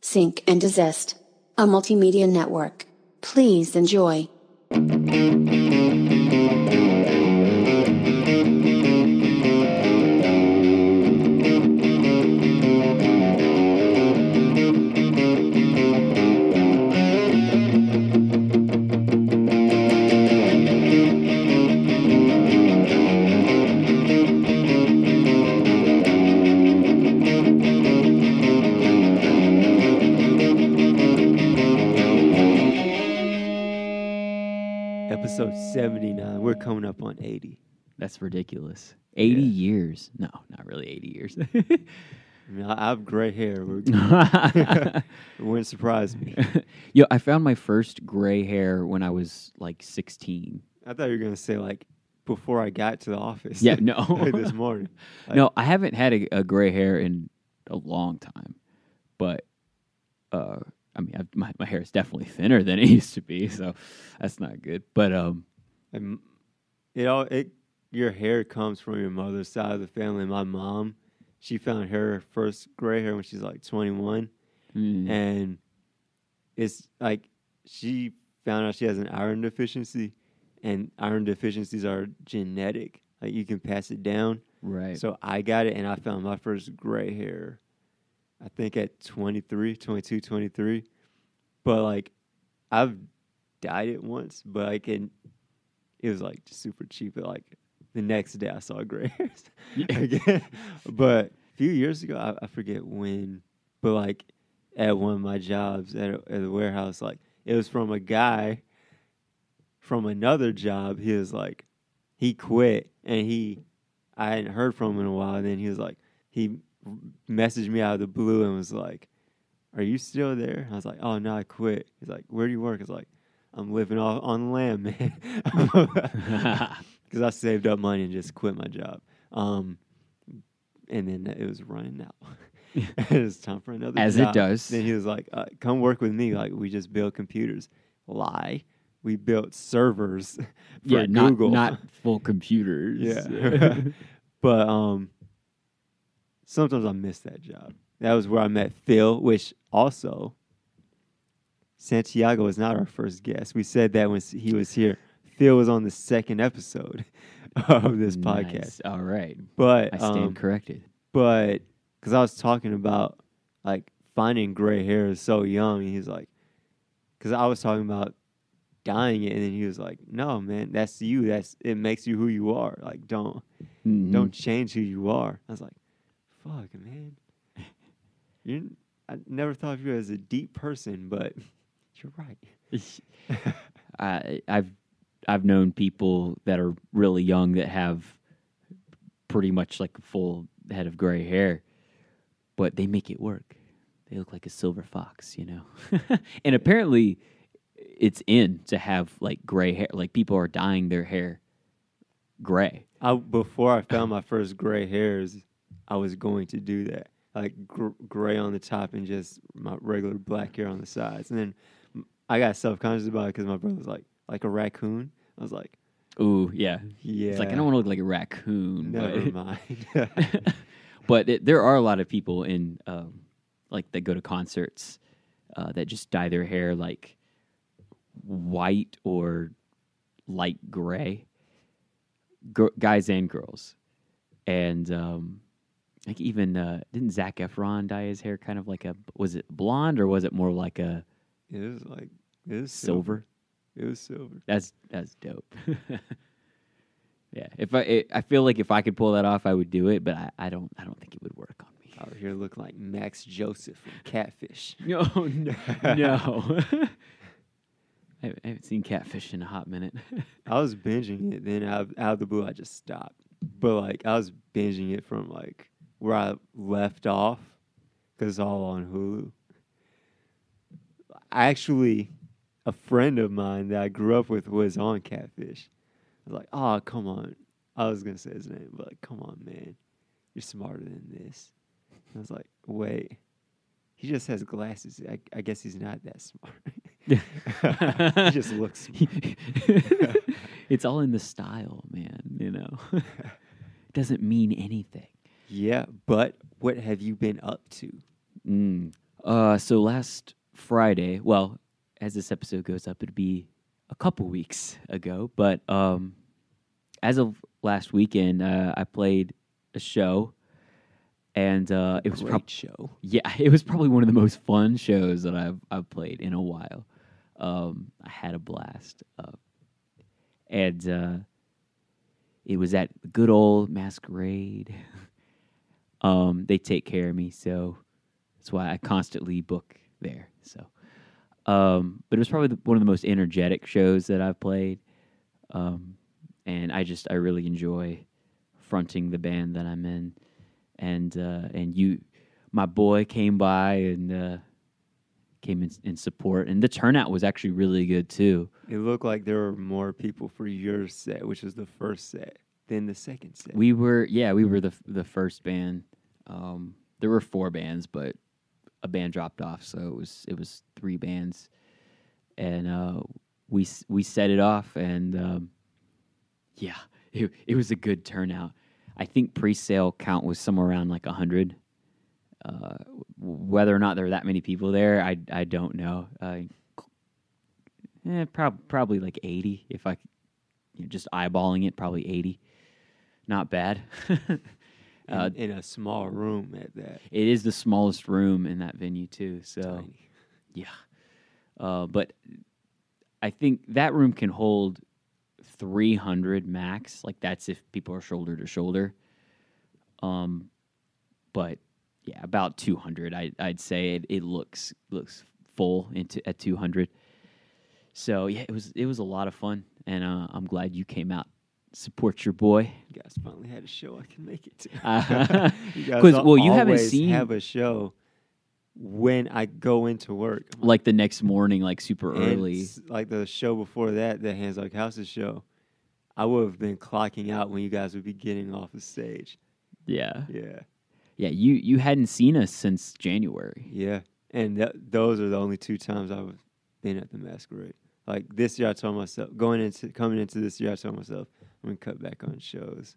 Sync and Desist, a multimedia network. Please enjoy. Episode 79. We're coming up on 80. That's ridiculous. 80 Yeah. years. No, not really 80 years. I mean, I I have gray hair. It wouldn't surprise me. Yo, I found my first gray hair when I was like 16. I thought you were going to say, like, before I got to the office. Yeah, no. this morning. Like, no, I haven't had a, a gray hair in a long time. But uh I mean, I've, my my hair is definitely thinner than it used to be, so that's not good. But um And it all it your hair comes from your mother's side of the family. My mom, she found her first gray hair when she's like 21, mm, and it's like she found out she has an iron deficiency, and iron deficiencies are genetic. Like you can pass it down. right. So I got it, and I found my first gray hair. I think at 23, 22, 23. But like, I've dyed it once, but I can. It was like just super cheap. But like the next day, I saw gray hairs again. But a few years ago, I, I forget when, but like at one of my jobs at, a, at the warehouse, like it was from a guy from another job. He was like, he quit and he, I hadn't heard from him in a while. And then he was like, he messaged me out of the blue and was like, "Are you still there?" I was like, "Oh no, I quit." He's like, "Where do you work?" I was like, "I'm living off on land, man," because I saved up money and just quit my job. Um, and then it was running out. it was time for another. As it does. Then he was like, uh, "Come work with me. Like we just build computers." Lie. We built servers for yeah, not Google. not full computers. Yeah. but um sometimes I miss that job. That was where I met Phil, which also Santiago was not our first guest. We said that when he was here. Phil was on the second episode of this podcast. All right. But I stand um, corrected. but because I was talking about like finding gray hair is so young, and he's like, because I was talking about dying it, and then he was like, "No, man, that's you. That's it makes you who you are. Like, don't Mhm. don't change who you are." I was like, "Fuck, man, you." I never thought of you as a deep person, but you're right. I, I've I've known people that are really young that have pretty much like a full head of gray hair, but they make it work. They look like a silver fox, you know. and apparently, it's in to have like gray hair. Like people are dyeing their hair gray. I before I found my first gray hairs, I was going to do that, like gr- gray on the top and just my regular black hair on the sides. And then I got self conscious about it because my brother was like, like a raccoon. I was like, Ooh, yeah. yeah, It's like I don't want to look like a raccoon. Never but mind. but it, there are a lot of people in um, like that go to concerts uh, that just dye their hair like white or light gray, Gr- guys and girls, and um, like even uh, didn't Zac Efron dye his hair kind of like a was it blonde or was it more like a it was like it was silver? It was silver. That's that's dope. yeah, if I it, I feel like if I could pull that off, I would do it, but I, I don't I don't think it would work on me. Out here look like Max Joseph from Catfish. No, no, no. I haven't- seen catfish in a hot minute. I was binging it, then out out of the blue, I just stopped. But like, I was binging it from like where I left off, because it's all on Hulu. Actually, a friend of mine that I grew up with was on Catfish. I was like, "Oh, come on!" I was gonna say his name, but like, "Come on, man, you're smarter than this." I was like, "Wait." He just has glasses. I, I guess he's not that smart. he just looks it's all in the style, man. You know, it doesn't mean anything. Yeah, but what have you been up to? Mm. Uh, so last Friday, well, as this episode goes up, it'd be a couple weeks ago. But um, as of last weekend, uh, I played a show, and uh, it was Great prob- show. yeah, it was probably one of the most fun shows that I've I've played in a while. Um, I had a blast, uh, and uh, it was at the good old Masquerade. um, they take care of me, so that's why I constantly book there. So, um, but it was probably the, one of the most energetic shows that I've played, um, and I just I really enjoy fronting the band that I'm in, and uh, and you, my boy, came by and uh, came in, in support, and the turnout was actually really good too. It looked like there were more people for your set, which was the first set, than the second set. We were yeah, we were the the first band. Um, there were four bands, but a band dropped off, so it was it was three bands, and uh, we we set it off, and um, yeah, it it was a good turnout. I think pre-sale count was somewhere around like hundred. Uh, whether or not there were that many people there, I I don't know. Uh, eh, prob- probably like eighty if I, you know, just eyeballing it, probably eighty. Not bad. in, uh, in a small room at that. It is the smallest room in that venue too. So Tiny. yeah, uh, but I think that room can hold three hundred max. Like that's if people are shoulder to shoulder. Um, but yeah, about two hundred. I I'd say it, it looks looks full into at two hundred. So yeah, it was it was a lot of fun, and uh, I'm glad you came out support your boy. You guys finally had a show I can make it to. Uh, you guys well, you haven't seen- have a show when I go into work. I'm like the next morning, like super early. like the show before that, the Hands Like Houses show. I would have been clocking out when you guys would be getting off the stage. Yeah. Yeah, Yeah, you you hadn't seen us since January. yeah, and th- those are the only two times I've been at the masquerade. Like this year, I told myself going into coming into this year, I told myself I'm gonna cut back on shows,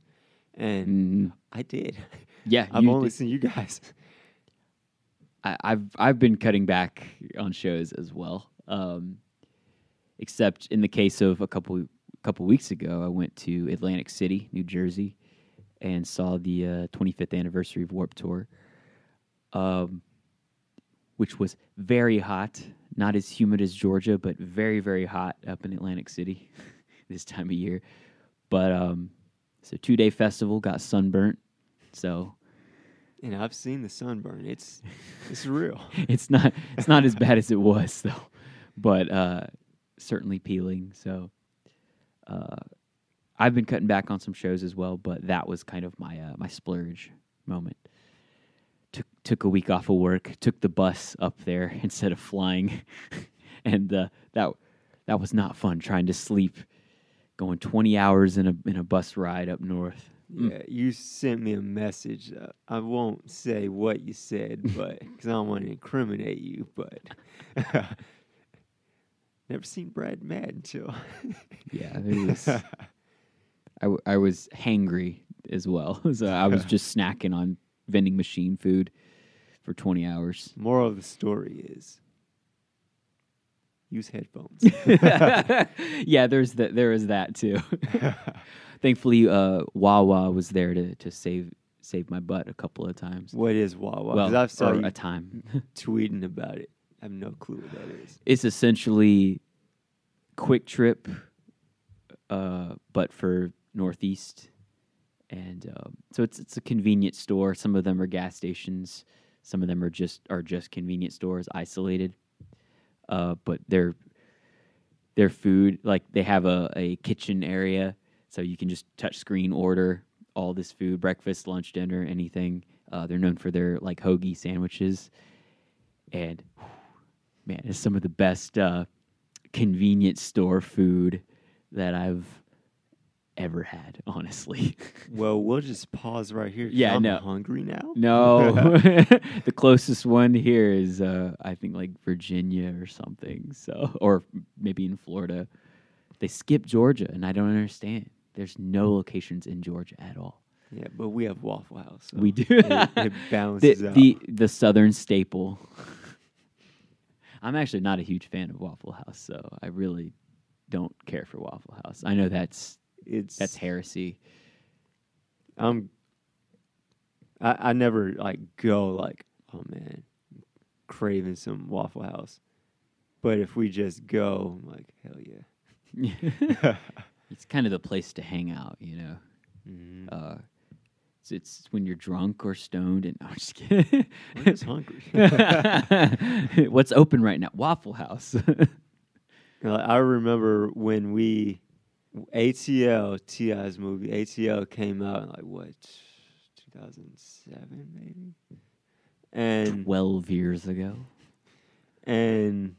and Mhm. I did. Yeah, I've only did- seen you guys. I, I've I've been cutting back on shows as well. Um, except in the case of a couple couple weeks ago, I went to Atlantic City, New Jersey, and saw the uh, 25th anniversary of Warped Tour, um, which was very hot. Not as humid as Georgia, but very very hot up in Atlantic City this time of year. But um, it's a two day festival. Got sunburnt, so And I've seen the sunburn. It's it's real. it's not it's not as bad as it was though, but uh, certainly peeling. So uh, I've been cutting back on some shows as well, but that was kind of my uh, my splurge moment. Took took a week off of work, took the bus up there instead of flying, and uh, that that was not fun. Trying to sleep, going twenty hours in a in a bus ride up north. Mm. Yeah, you sent me a message. Uh, I won't say what you said, but because I don't want to incriminate you, but never seen Brad mad until. Yeah, it was. I, w- I was hangry as well. so I was just snacking on vending machine food for 20 hours. Moral of the story is use headphones. yeah, there's that. There is that too. Thankfully, uh, Wawa was there to, to save save my butt a couple of times. what is Wawa? well, I've saw or a time. tweeting about it. I have no clue what that is. it's essentially QuikTrip, uh, but for Northeast, and um, so it's it's a convenience store. Some of them are gas stations. Some of them are just are just convenience stores, isolated. Uh, but their their food, like they have a, a kitchen area, so you can just touch screen order all this food, breakfast, lunch, dinner, anything. Uh, they're known for their like hoagie sandwiches, and man, it's some of the best uh, convenience store food that I've ever had. Honestly, Well, we'll just pause right here. Yeah, I'm no. hungry now. no, the closest one here is uh, I think like Virginia or something. So, or maybe in Florida. They skip Georgia, and I don't understand. There's no locations in Georgia at all. Yeah, but we have Waffle House. so We do. It, it The, balances out. the the southern staple. I'm actually not a huge fan of Waffle House, so I really don't care for Waffle House. I know that's It's that's heresy. I'm. I I never like go like oh man, craving some Waffle House, but if we just go, I'm like hell yeah. it's kind of the place to hang out, you know. Mhm. Uh, it's, it's when you're drunk or stoned, and I'm just kidding. I'm just hungry. What's open right now? Waffle House. I remember when we ATL T.I.'s movie ATL came out in like what 2007 maybe, and Twelve years ago. and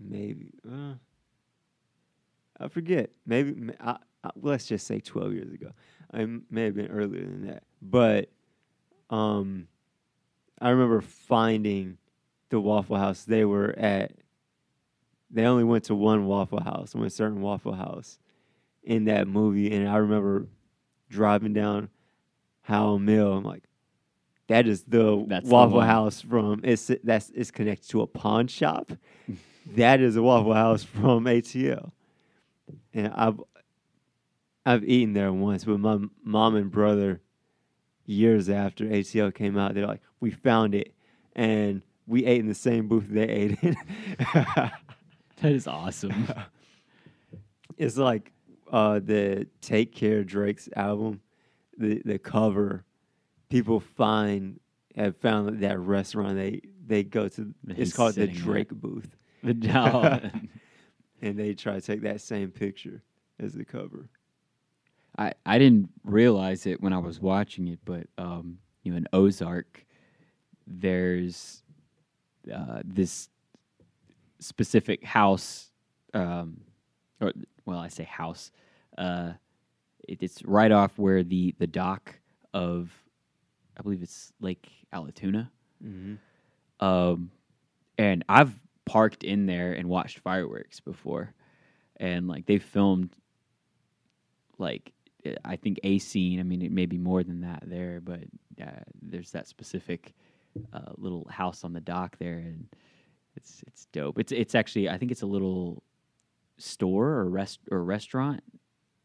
maybe uh, I forget. Maybe I, I, let's just say 12 years ago. I may have been earlier than that, but um, I remember finding the Waffle House. They were at. They only went to one Waffle House, one certain Waffle House, in that movie, and I remember driving down Howell Mill. I'm like, that is the That's Waffle one. House from. It's that's it's connected to a pawn shop. that is a Waffle House from ATL, and I've I've eaten there once with my mom and brother. Years after ATL came out, they're like, "We found it," and we ate in the same booth they ate in. That is awesome. it's like uh, the Take Care Drake's album, the the cover. People find have found that restaurant they they go to. That It's called the sitting there. Drake booth, The doll. and they try to take that same picture as the cover. I, I didn't realize it when I was watching it, but um, you know, in Ozark, there's uh, this specific house, um, or well, I say house. Uh, it, it's right off where the the dock of, I believe it's Lake Allatoona. Mm-hmm. Um, and I've parked in there and watched fireworks before, and like they filmed, like I think a scene. I mean, it may be more than that there, but uh, there's that specific uh, little house on the dock there, and it's it's dope. It's it's actually I think it's a little store or rest or restaurant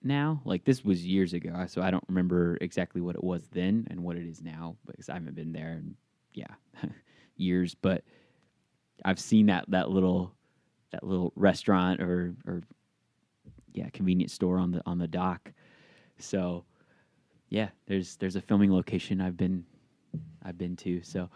now. Like this was years ago, so I don't remember exactly what it was then and what it is now because I haven't been there in yeah years. But I've seen that that little that little restaurant or or yeah convenience store on the on the dock. So yeah, there's there's a filming location I've been I've been to. So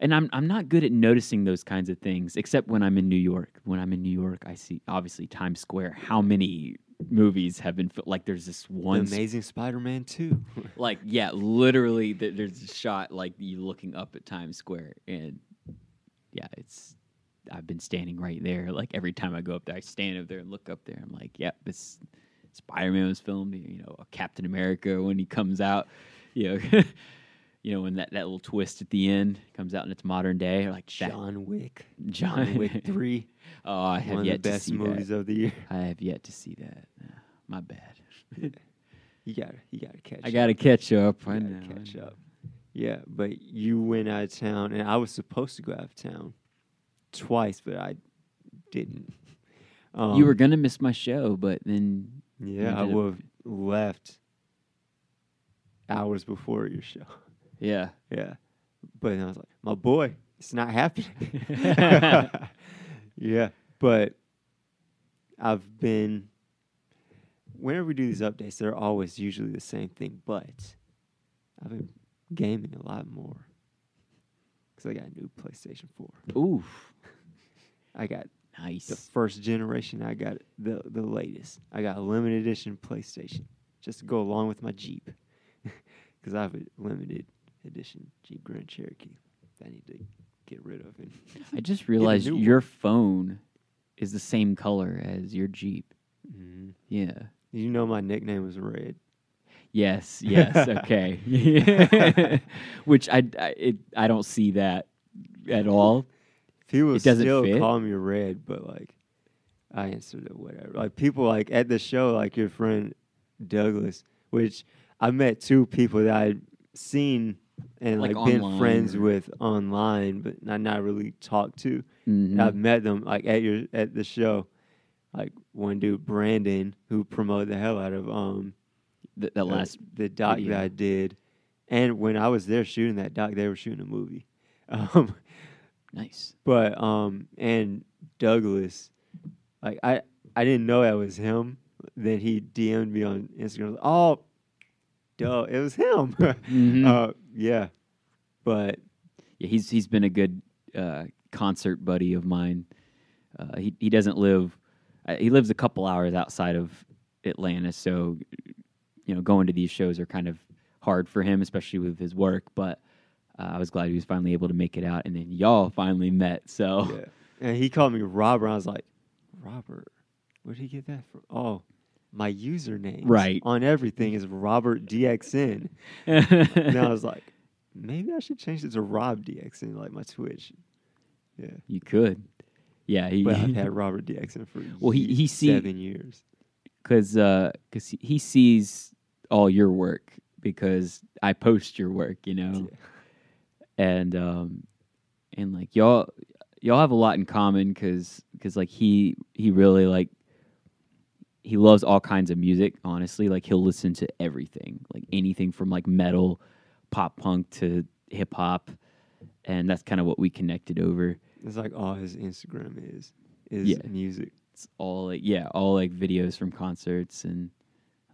and I'm I'm not good at noticing those kinds of things except when I'm in New York. When I'm in New York, I see obviously Times Square. How many movies have been fil- like there's this The one sp- Amazing Spider-Man two. like yeah literally th- there's a shot like you looking up at times square and yeah it's i've been standing right there like every time i go up there i stand up there and look up there i'm like yep this spider-man was filmed you know captain america when he comes out you know you know when that, that little twist at the end comes out and it's modern day like that John Wick. John- Wick three. oh i have one of yet the to best see movies that of the year. i have yet to see that Uh, my bad You gotta you gotta catch. i gotta catch up i know catch up. Yeah, but you went out of town, and I was supposed to go out of town twice, but I didn't. Um, you were gonna miss my show but then yeah, I would have left hours before your show. Yeah Yeah, but I was like, my boy, it's not happening. yeah, but I've been. Whenever we do these updates, they're always usually the same thing, but I've been gaming a lot more because I got a new PlayStation Four. Oof. I got Nice. the first generation. I got the the latest. I got a limited edition PlayStation just to go along with my Jeep because I have a limited edition Jeep Grand Cherokee I need to get rid of. And I just realized your phone is the same color as your Jeep. Mhm. Yeah. you know my nickname was Red. Yes. Yes. okay. Which I I, it, I don't see that at all. People It doesn't still fit? call me Red, but like I answered it whatever. Like people like at the show, like your friend Douglas, which I met two people that I'd seen and Like like, been friends or- with online, but not not really talked to. Mhm. I've met them like at your at the show. Like one dude, Brandon, who promoted the hell out of um Th- that uh, last the doc video. that I did, and when I was there shooting that doc, they were shooting a movie. Um, nice. but um, and Douglas, like I I didn't know that was him. Then he DM'd me on Instagram. Oh, duh, it was him. Mhm. uh, yeah, but Yeah, he's he's been a good uh, concert buddy of mine. Uh, he he doesn't live. Uh, he lives a couple hours outside of Atlanta, so you know going to these shows are kind of hard for him, especially with his work. But uh, I was glad he was finally able to make it out, and then y'all finally met. So yeah. And he called me Robert. I was like, Robert, where'd he get that from? Oh, my username Right. on everything is Robert DXN. and I was like, maybe I should change it to Rob DXN, like my Twitch. Yeah, you could, yeah. He, but I've had Robert DXN for Well, he- he see- seven years. because because he, he sees all your work because I post your work, you know, and um and like y'all y'all have a lot in common because, because like he he really like he loves all kinds of music. Honestly, like he'll listen to everything, like anything from like metal, pop punk to hip hop, and that's kind of what we connected over. It's like all his Instagram is is Yeah. music. it's all like yeah all like videos from concerts and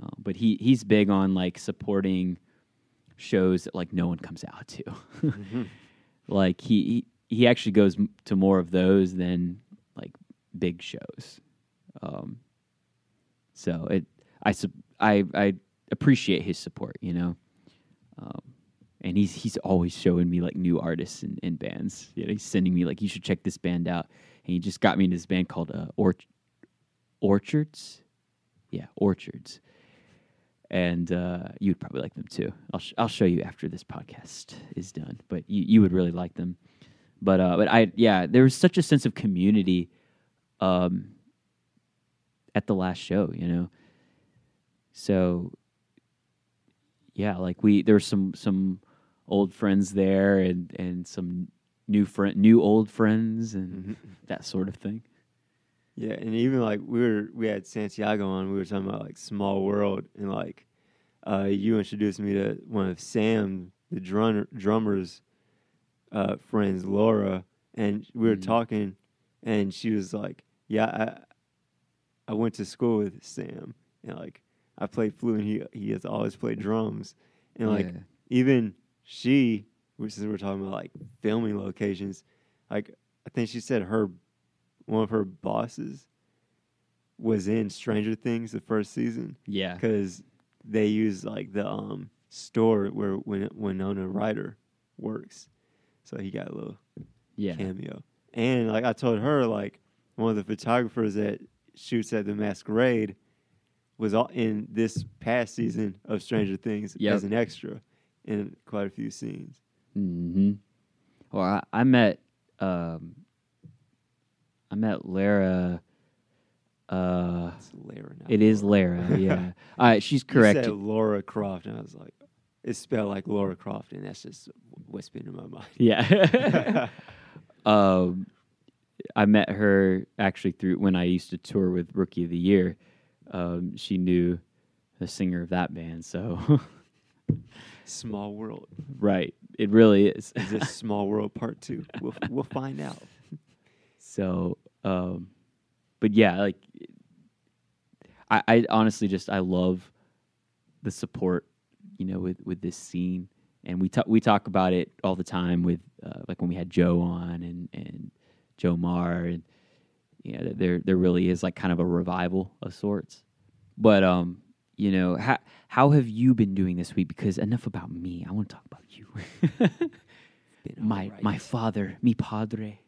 uh, but he he's big on like supporting shows that like no one comes out to Mhm. like he, he he actually goes m- to more of those than like big shows um so it i i i appreciate his support you know? Um and he's he's always showing me like new artists and, and bands. You know he's sending me like you should check this band out. And he just got me into this band called uh, Orch- orchards? Yeah orchards. And uh, you'd probably like them too. I'll sh- I'll show you after this podcast is done, but you you would really like them. But uh, but I yeah, there was such a sense of community, um, at the last show, you know. So yeah, like we there's some some old friends there and and some new friend new old friends and Mhm. that sort of thing. Yeah, and even like we were, we had Santiago on. We were talking about like small world, and like uh, you introduced me to one of Sam, the drummer, drummer's uh, friends, Laura, and we were Mhm. talking, and she was like, "Yeah, I, went to school with Sam, and like I played flute, and he he has always played drums, and like Yeah. even she, which is we're talking about like filming locations, like I think she said her one of her bosses was in Stranger Things the first season. Yeah, because they use like the um store where Win- Winona Ryder works, so he got a little yeah, cameo. And like I told her, like one of the photographers that shoots at the Masquerade was all in this past season of Stranger Things Yep. as an extra in quite a few scenes. hmm Well, I, I met um, I met Lara. Uh, It's Lara. It is Laura. Lara. Yeah, uh, she's correct. said Laura Croft, and I was like, it's spelled like Laura Croft, and that's just what's been in my mind. Yeah. um, I met her actually through when I used to tour with Rookie of the Year. Um, she knew the singer of that band, so Small world. right, it really is. Is this Small World Part Two? We'll we'll find out. So, um, but yeah, like I, I honestly just I love the support, you know, with with this scene, and we talk we talk about it all the time with uh, like when we had Joe on and and Joe Mar, and you know, there there really is like kind of a revival of sorts. But um, you know, how how have you been doing this week? Because enough about me, I want to talk about you. My alright. my father, mi padre.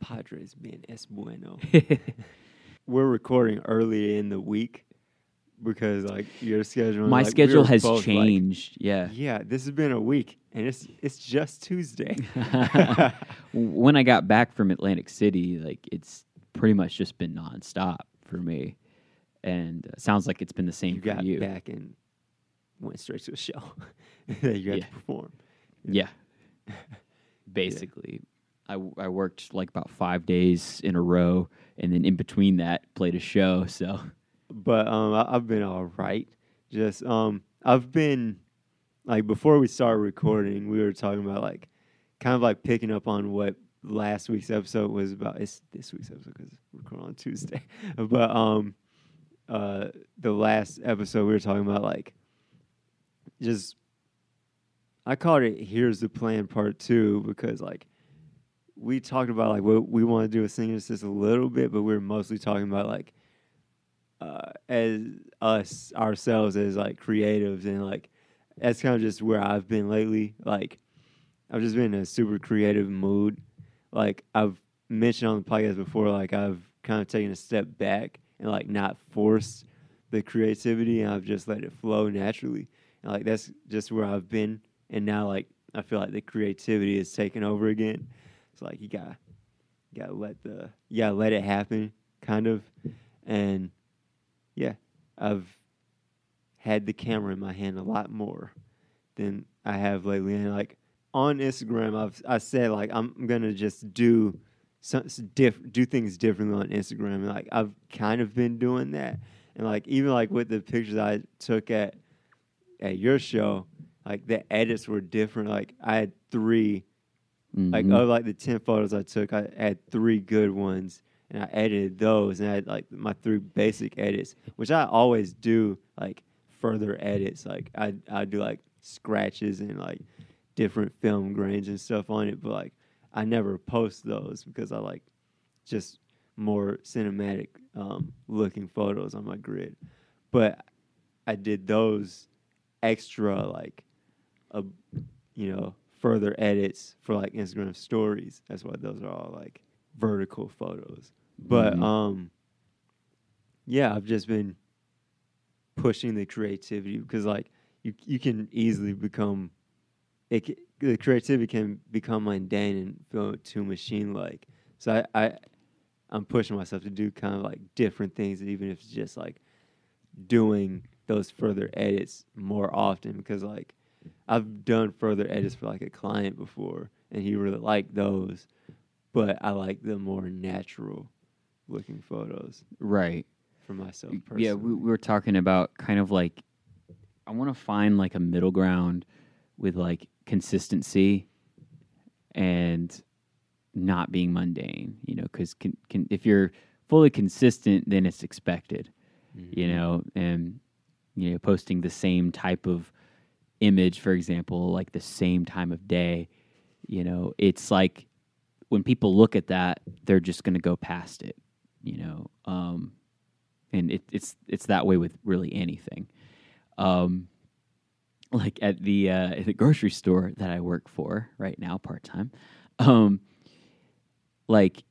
Padres being es bueno. We're recording early in the week because like your schedule. My like, schedule were has both, like, changed. yeah. yeah, this has been a week, and it's it's just Tuesday. when I got back from Atlantic City, like it's pretty much just been nonstop for me, and uh, sounds like it's been the same you for got you. back and went straight to a show that you had Yeah. to perform. Yeah. Basically, I I worked like about five days in a row, and then in between that, played a show. So, but um, I, I've been all right. Just um, I've been like before we started recording, we were talking about like kind of like picking up on what last week's episode was about. It's this week's episode because we're recording on Tuesday, but um, uh, the last episode we were talking about like just I called it "Here's the Plan" Part Two because like we talked about like what we want to do with singing just a little bit, but we are mostly talking about like uh, as us ourselves as like creatives and like that's kind of just where I've been lately. Like I've just been in a super creative mood. Like I've mentioned on the podcast before, like I've kind of taken a step back and like not forced the creativity and I've just let it flow naturally. And like that's just where I've been and now like I feel like the creativity is taking over again. It's like you gotta you gotta let the you gotta let it happen, kind of. And yeah, I've had the camera in my hand a lot more than I have lately. And like on Instagram, I've I said like I'm gonna just do some diff, do things differently on Instagram. And like I've kind of been doing that. And like even like with the pictures I took at at your show, like the edits were different. Like I had 3 like Mhm. of like the ten photos I took, I had three good ones, and I edited those, and I had like my three basic edits, which I always do like further edits. Like I I do like scratches and like different film grains and stuff on it, but like I never post those because I like just more cinematic um, looking photos on my grid. But I did those extra like a you know further edits for like Instagram stories. That's why those are all like vertical photos. But Mhm. um yeah, I've just been pushing the creativity because like you you can easily become it the creativity can become mundane and feel too machine like. So I, I I'm pushing myself to do kind of like different things even if it's just like doing those further edits more often because like I've done further edits for like a client before and he really liked those, but I like the more natural looking photos right. for myself personally. Yeah, we, we were talking about kind of like I want to find like a middle ground with like consistency and not being mundane. You know, because can, can, if you're fully consistent, then it's expected. You Mhm. know, and you know, posting the same type of image, for example, like the same time of day. You know, it's like when people look at that, they're just going to go past it. You know, um, and it, it's it's that way with really anything. Um, like at the uh, at the grocery store that I work for right now, part time. Um, like,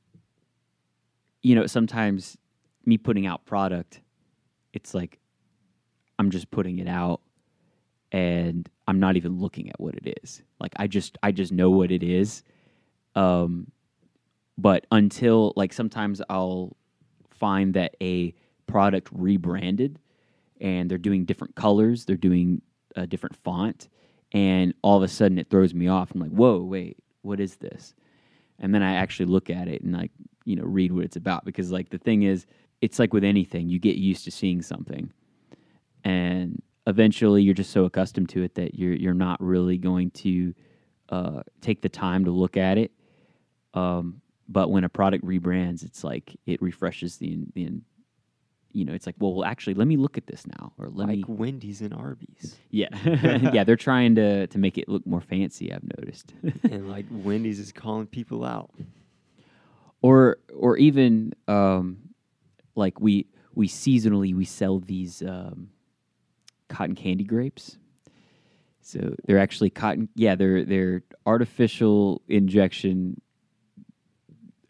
you know, sometimes me putting out product, it's like I'm just putting it out, and I'm not even looking at what it is. Like I just I just know what it is. Um, but until like sometimes I'll find that a product rebranded and they're doing different colors, they're doing a different font, and all of a sudden it throws me off. I'm like, whoa, wait, what is this? And then I actually look at it and like, you know, read what it's about because like the thing is, it's like with anything, you get used to seeing something. And eventually you're just so accustomed to it that you're you're not really going to uh, take the time to look at it. Um, but when a product rebrands, it's like it refreshes the, the you know, it's like, well, actually, let me look at this now, or let me like me, Wendy's and Arby's. yeah, yeah. They're trying to to make it look more fancy. I've noticed, and like Wendy's is calling people out. or or even um, like we we seasonally we sell these um, cotton candy grapes. So they're actually cotton. Yeah, they're they're artificial injection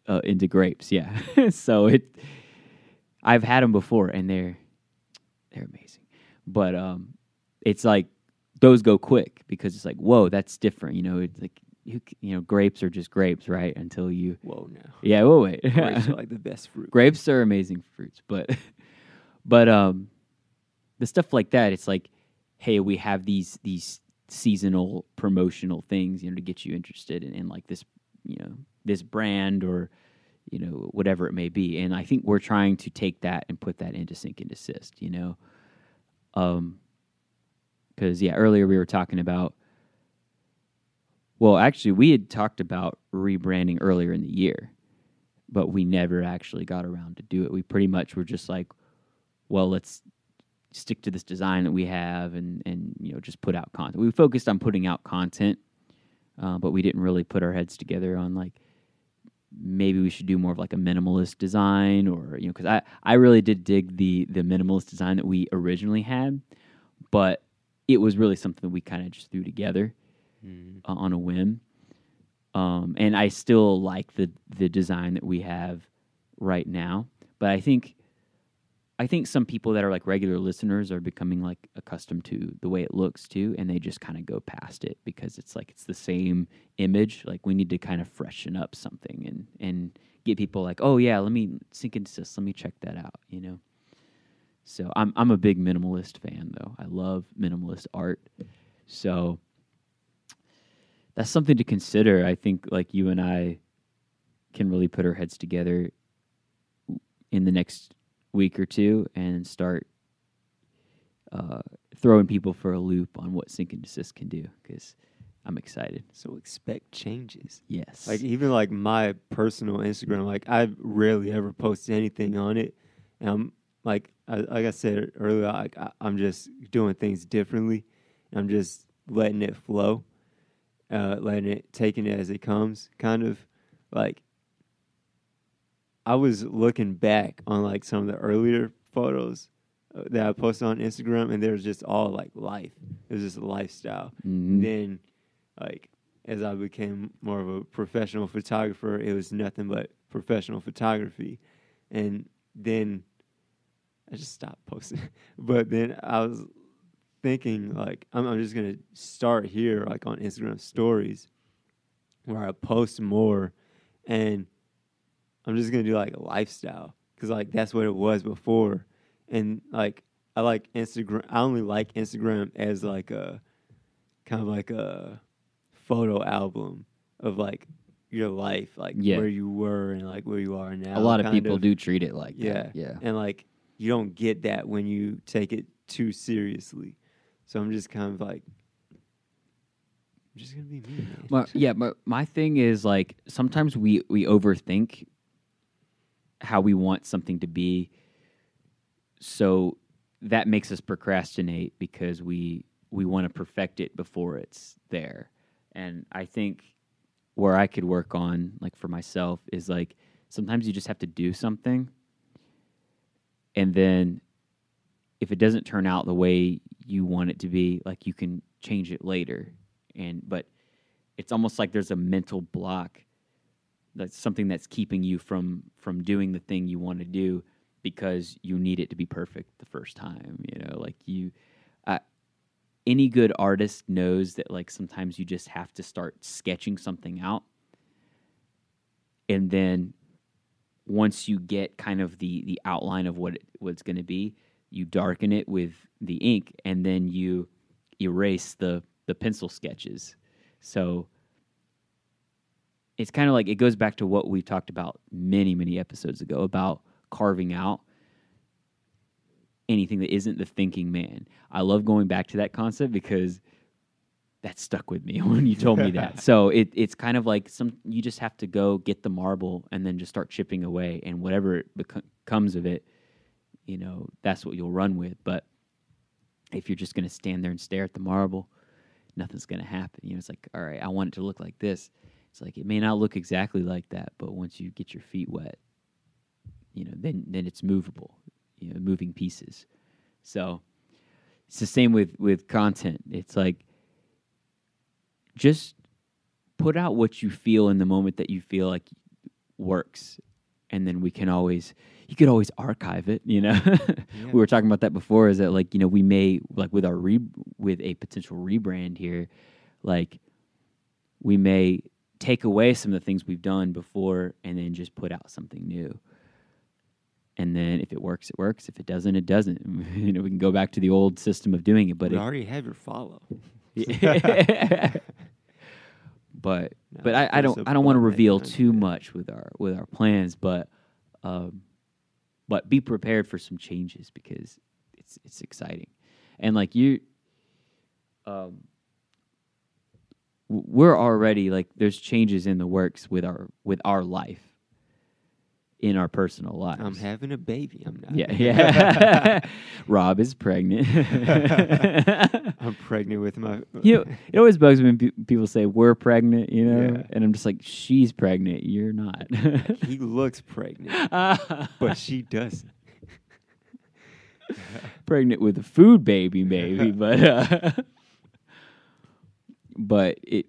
uh, into grapes. Yeah. so it, I've had them before, and they're they're amazing. But um, it's like those go quick because it's like whoa, that's different. You know, it's like you you know grapes are just grapes, right? Until you Whoa, now yeah. Whoa, wait. grapes are like the best fruit. grapes are amazing fruits but but um the stuff like that it's like hey we have these these seasonal promotional things, you know, to get you interested in, in like this, you know, this brand or you know whatever it may be. And I think we're trying to take that and put that into sync and desist. You know, um, because yeah, earlier we were talking about. Well, actually, we had talked about rebranding earlier in the year, but we never actually got around to do it. We pretty much were just like, well, let's stick to this design that we have and and you know just put out content. We focused on putting out content, uh, but we didn't really put our heads together on like maybe we should do more of like a minimalist design or you know because I I really did dig the the minimalist design that we originally had, but it was really something that we kind of just threw together Mm. uh, on a whim. Um, and I still like the the design that we have right now, but I think I think some people that are like regular listeners are becoming like accustomed to the way it looks too, and they just kind of go past it because it's like it's the same image. Like we need to kind of freshen up something and and get people like, oh yeah, let me sink into this, let me check that out, you know. So I'm I'm a big minimalist fan though. I love minimalist art. So that's something to consider. I think like you and I can really put our heads together in the next week or two and start uh, throwing people for a loop on what sync and desist can do because I'm excited. So expect changes. Yes. Like even like my personal Instagram, like I've rarely ever post anything on it, and I'm like, I, like I said earlier, like I, I'm just doing things differently. I'm just letting it flow, uh, letting it, taking it as it comes. Kind of like I was looking back on like some of the earlier photos uh, that I posted on Instagram, and there was just all like life. It was just a lifestyle. Mhm. Then, like as I became more of a professional photographer, it was nothing but professional photography, and then I just stopped posting. but then I was thinking like I'm, I'm just gonna start here, like on Instagram stories, where I post more, and I'm just gonna do like a lifestyle because like that's what it was before, and like I like Instagram. I only like Instagram as like a kind of like a photo album of like your life, like Yeah. where you were and like where you are now. a lot of people do treat it like Yeah, that. Yeah. and like you don't get that when you take it too seriously. So I'm just kind of like, I'm just gonna be me. My, yeah, but my thing is like sometimes we we overthink how we want something to be, so that makes us procrastinate because we we want to perfect it before it's there. And I think where I could work on, like for myself, is like sometimes you just have to do something, and then if it doesn't turn out the way you want it to be, like you can change it later. And but it's almost like there's a mental block that's something that's keeping you from from doing the thing you want to do because you need it to be perfect the first time you know like you uh, any good artist knows that like sometimes you just have to start sketching something out. And then once you get kind of the the outline of what it, what it's going to be you darken it with the ink and then you erase the the pencil sketches. So it's kind of like it goes back to what we talked about many many episodes ago about carving out anything that isn't the thinking man. I love going back to that concept because that stuck with me when you told me that. So it, it's kind of like some you just have to go get the marble and then just start chipping away and whatever it beco- comes of it you know that's what you'll run with. But if you're just going to stand there and stare at the marble nothing's going to happen. You know it's like all right i want it to look like this it's like it may not look exactly like that but once you get your feet wet you know then then it's movable you know moving pieces. So it's the same with with content. It's like just put out what you feel in the moment that you feel like works and then we can always you could always archive it you know? We were talking about that before is that like you know we may like with our re with a potential rebrand here like we may take away some of the things we've done before and then just put out something new. And then if it works it works. If it doesn't it doesn't. You know we can go back to the old system of doing it but we it, already have your follow. but No, but I, I don't I don't want to reveal too much with our with our plans, but um, but be prepared for some changes because it's it's exciting, and like you, um, we're already like there's changes in the works with our with our life, in our personal lives. I'm having a baby. I'm not. yeah, yeah. Rob is pregnant. I'm pregnant with my. you know, it always bugs me when pe- people say we're pregnant, you know, Yeah. and I'm just like, she's pregnant, you're not. he looks pregnant, but she doesn't. pregnant with a food baby, maybe, but uh, but it.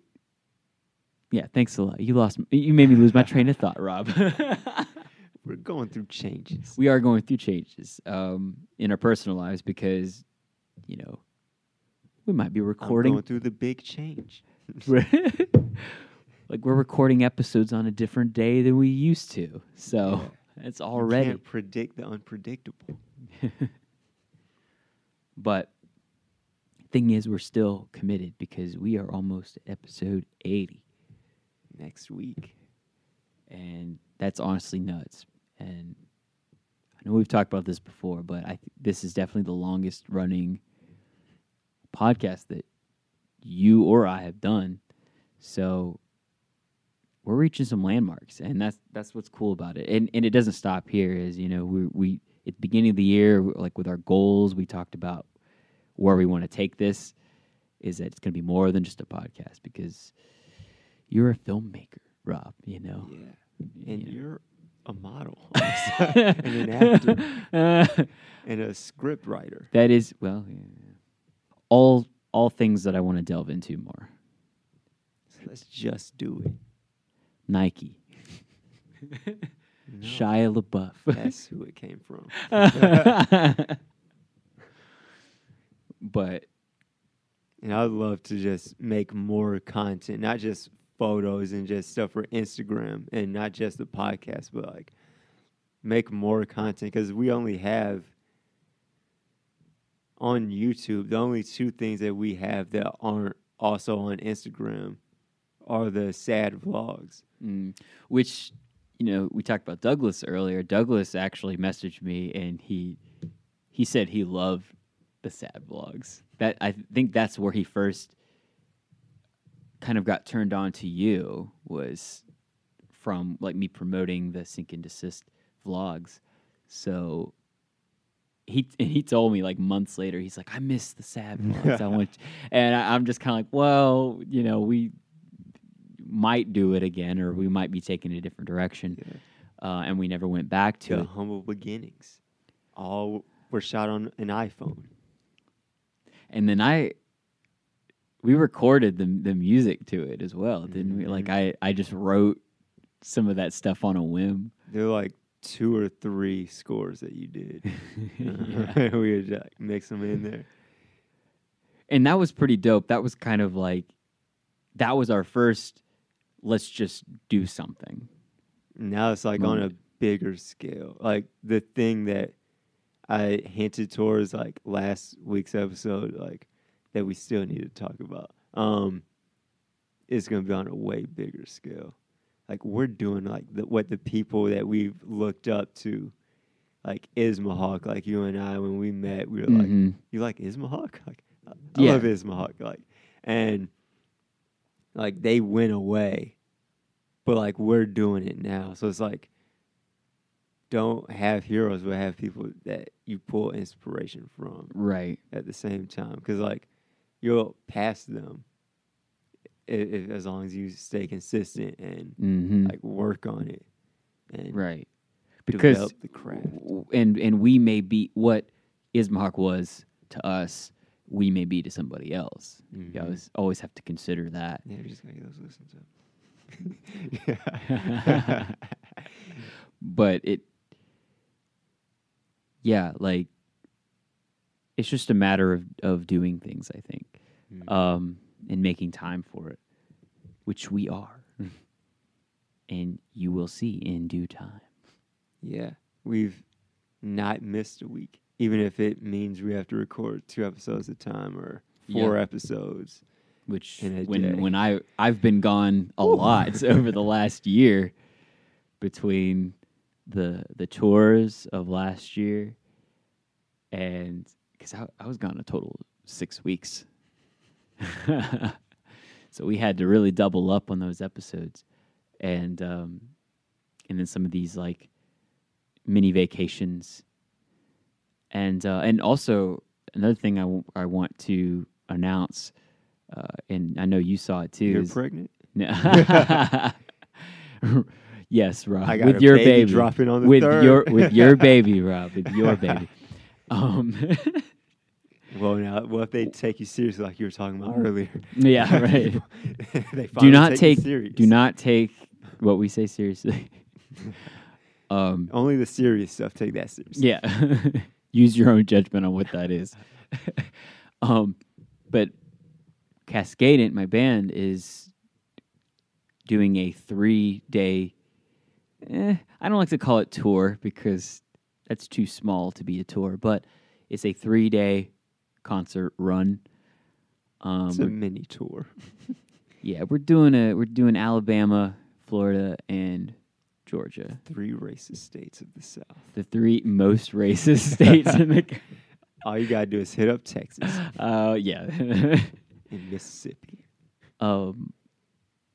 Yeah, thanks a lot. You lost. You made me lose my train of thought, Rob. We're going through changes. we are going through changes um, in our personal lives because, you know, we might be I'm recording going through the big change. like we're recording episodes on a different day than we used to. So it's You already. can't predict the unpredictable. But thing is, we're still committed because we are almost episode 80. Next week, And that's honestly nuts. And I know we've talked about this before, but I th- this is definitely the longest running podcast that you or I have done. So we're reaching some landmarks, and that's that's what's cool about it. And and it doesn't stop here. Is you know we we at the beginning of the year, like with our goals, we talked about where we want to take this. Is that it's going to be more than just a podcast because you're a filmmaker, Rob. You know, yeah, and Yeah. you're a model and an actor and a script writer. that is well, yeah. all all things that I want to delve into more. So let's just do it. Nike, No, Shia LaBeouf. that's who it came from. But And I'd love to just make more content, not just photos and just stuff for Instagram and not just the podcast, but like make more content because we only have on YouTube, the only two things that we have that aren't also on Instagram are the sad vlogs. Mm, which you know we talked about Douglas earlier. Douglas actually messaged me and he he said he loved the sad vlogs. That I think that's where he first kind of got turned on to you was from like me promoting the sink and desist vlogs. So he and he told me like months later he's like I miss the sad vlogs. I want and I, I'm just kind of like well you know we might do it again or we might be taking a different direction Yeah. uh, and we never went back to The it. humble beginnings. All were shot on an iPhone. And then I we recorded the the music to it as well, didn't we? Like mm-hmm. I I just wrote some of that stuff on a whim. There were like two or three scores that you did. Yeah. we would like mix them in there. And that was pretty dope. That was kind of like that was our first let's just do something. Now it's like on a Moment. bigger scale. Like the thing that I hinted towards like last week's episode, like that we still need to talk about. Um is gonna be on a way bigger scale. Like we're doing like the, what the people that we've looked up to, like Ismahawk, like you and I when we met, we were like, Mhm. you like Ismahawk? Like, I I Yeah. love Ismahawk. Like, and like they went away, but like we're doing it now. So it's like, don't have heroes, but have people that you pull inspiration from Right. at the same time. Because like you'll pass them if, if, as long as you stay consistent and Mhm. like work on it and right. Because develop the craft. and and we may be what Ismahawk was to us, we may be to somebody else. You Mhm. always always have to consider that. Yeah, we just gotta get those listens up. yeah. but it yeah like it's just a matter of of doing things i think Mm. um and making time for it which we are and you will see in due time Yeah, we've not missed a week, even if it means we have to record two episodes at a time or four Yeah. episodes. which a day. when when I I've been gone a lot over the last year between the the tours of last year and because I, I was gone a total of six weeks so we had to really double up on those episodes and um and then some of these like mini vacations and uh, and also another thing I, w- I want to announce uh, and I know you saw it too You're is- pregnant. no. yes, Rob. I got with a your baby baby, dropping on the with third. your with your baby, Rob. With your baby. Um, Well, now, what if they take you seriously, like you were talking about earlier? yeah, right. they do not take serious. do not take what we say seriously. um, only the serious stuff. Take that seriously. yeah, use your own judgment on what that is. um, but Cascadent, my band, is doing a three day. Eh, I don't like to call it tour because that's too small to be a tour, but it's a three day concert run. Um, It's a mini tour. yeah, we're doing a we're doing Alabama, Florida, and Georgia, Three racist states of the South. the three most racist states in the. All you gotta do is hit up Texas Uh, yeah. and Mississippi. um,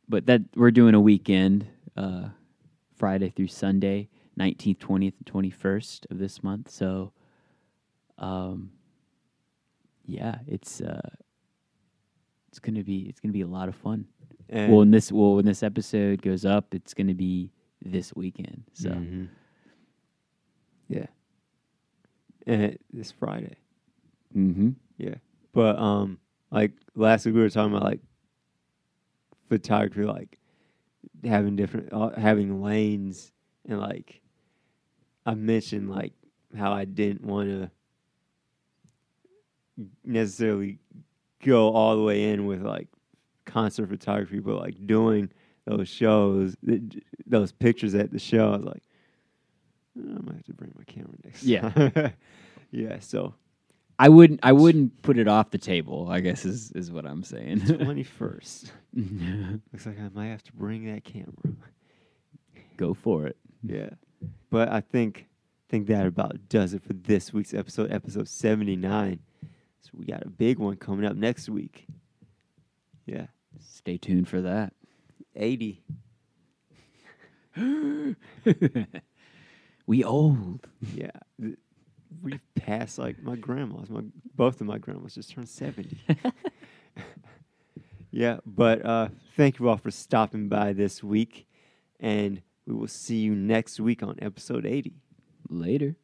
but that we're doing a weekend, uh, Friday through Sunday, nineteenth, twentieth, and twenty first of this month. So, um, yeah, it's uh, it's gonna be it's gonna be a lot of fun. And well, when this well when this episode goes up, it's gonna be this weekend. So Mhm. yeah, and it, this Friday. hmm Yeah, but um, like last week we were talking about like photography, like having different, uh, having lanes, and like I mentioned like how I didn't want to necessarily go all the way in with like concert photography, but like doing those shows, th- those pictures at the show, I was like, "Oh, I might have to bring my camera next. Yeah. time." yeah. So I wouldn't I wouldn't put it off the table. I guess is is what I'm saying. twenty first. Looks like I might have to bring that camera. Go for it. Yeah. But I think think that about does it for this week's episode, episode seventy nine. So we got a big one coming up next week. Yeah. Stay tuned for that. Eighty. we old. Yeah. We've passed like my grandma's. My both of my grandmas just turned seventy. yeah, but uh thank you all for stopping by this week and we will see you next week on episode eighty. Later.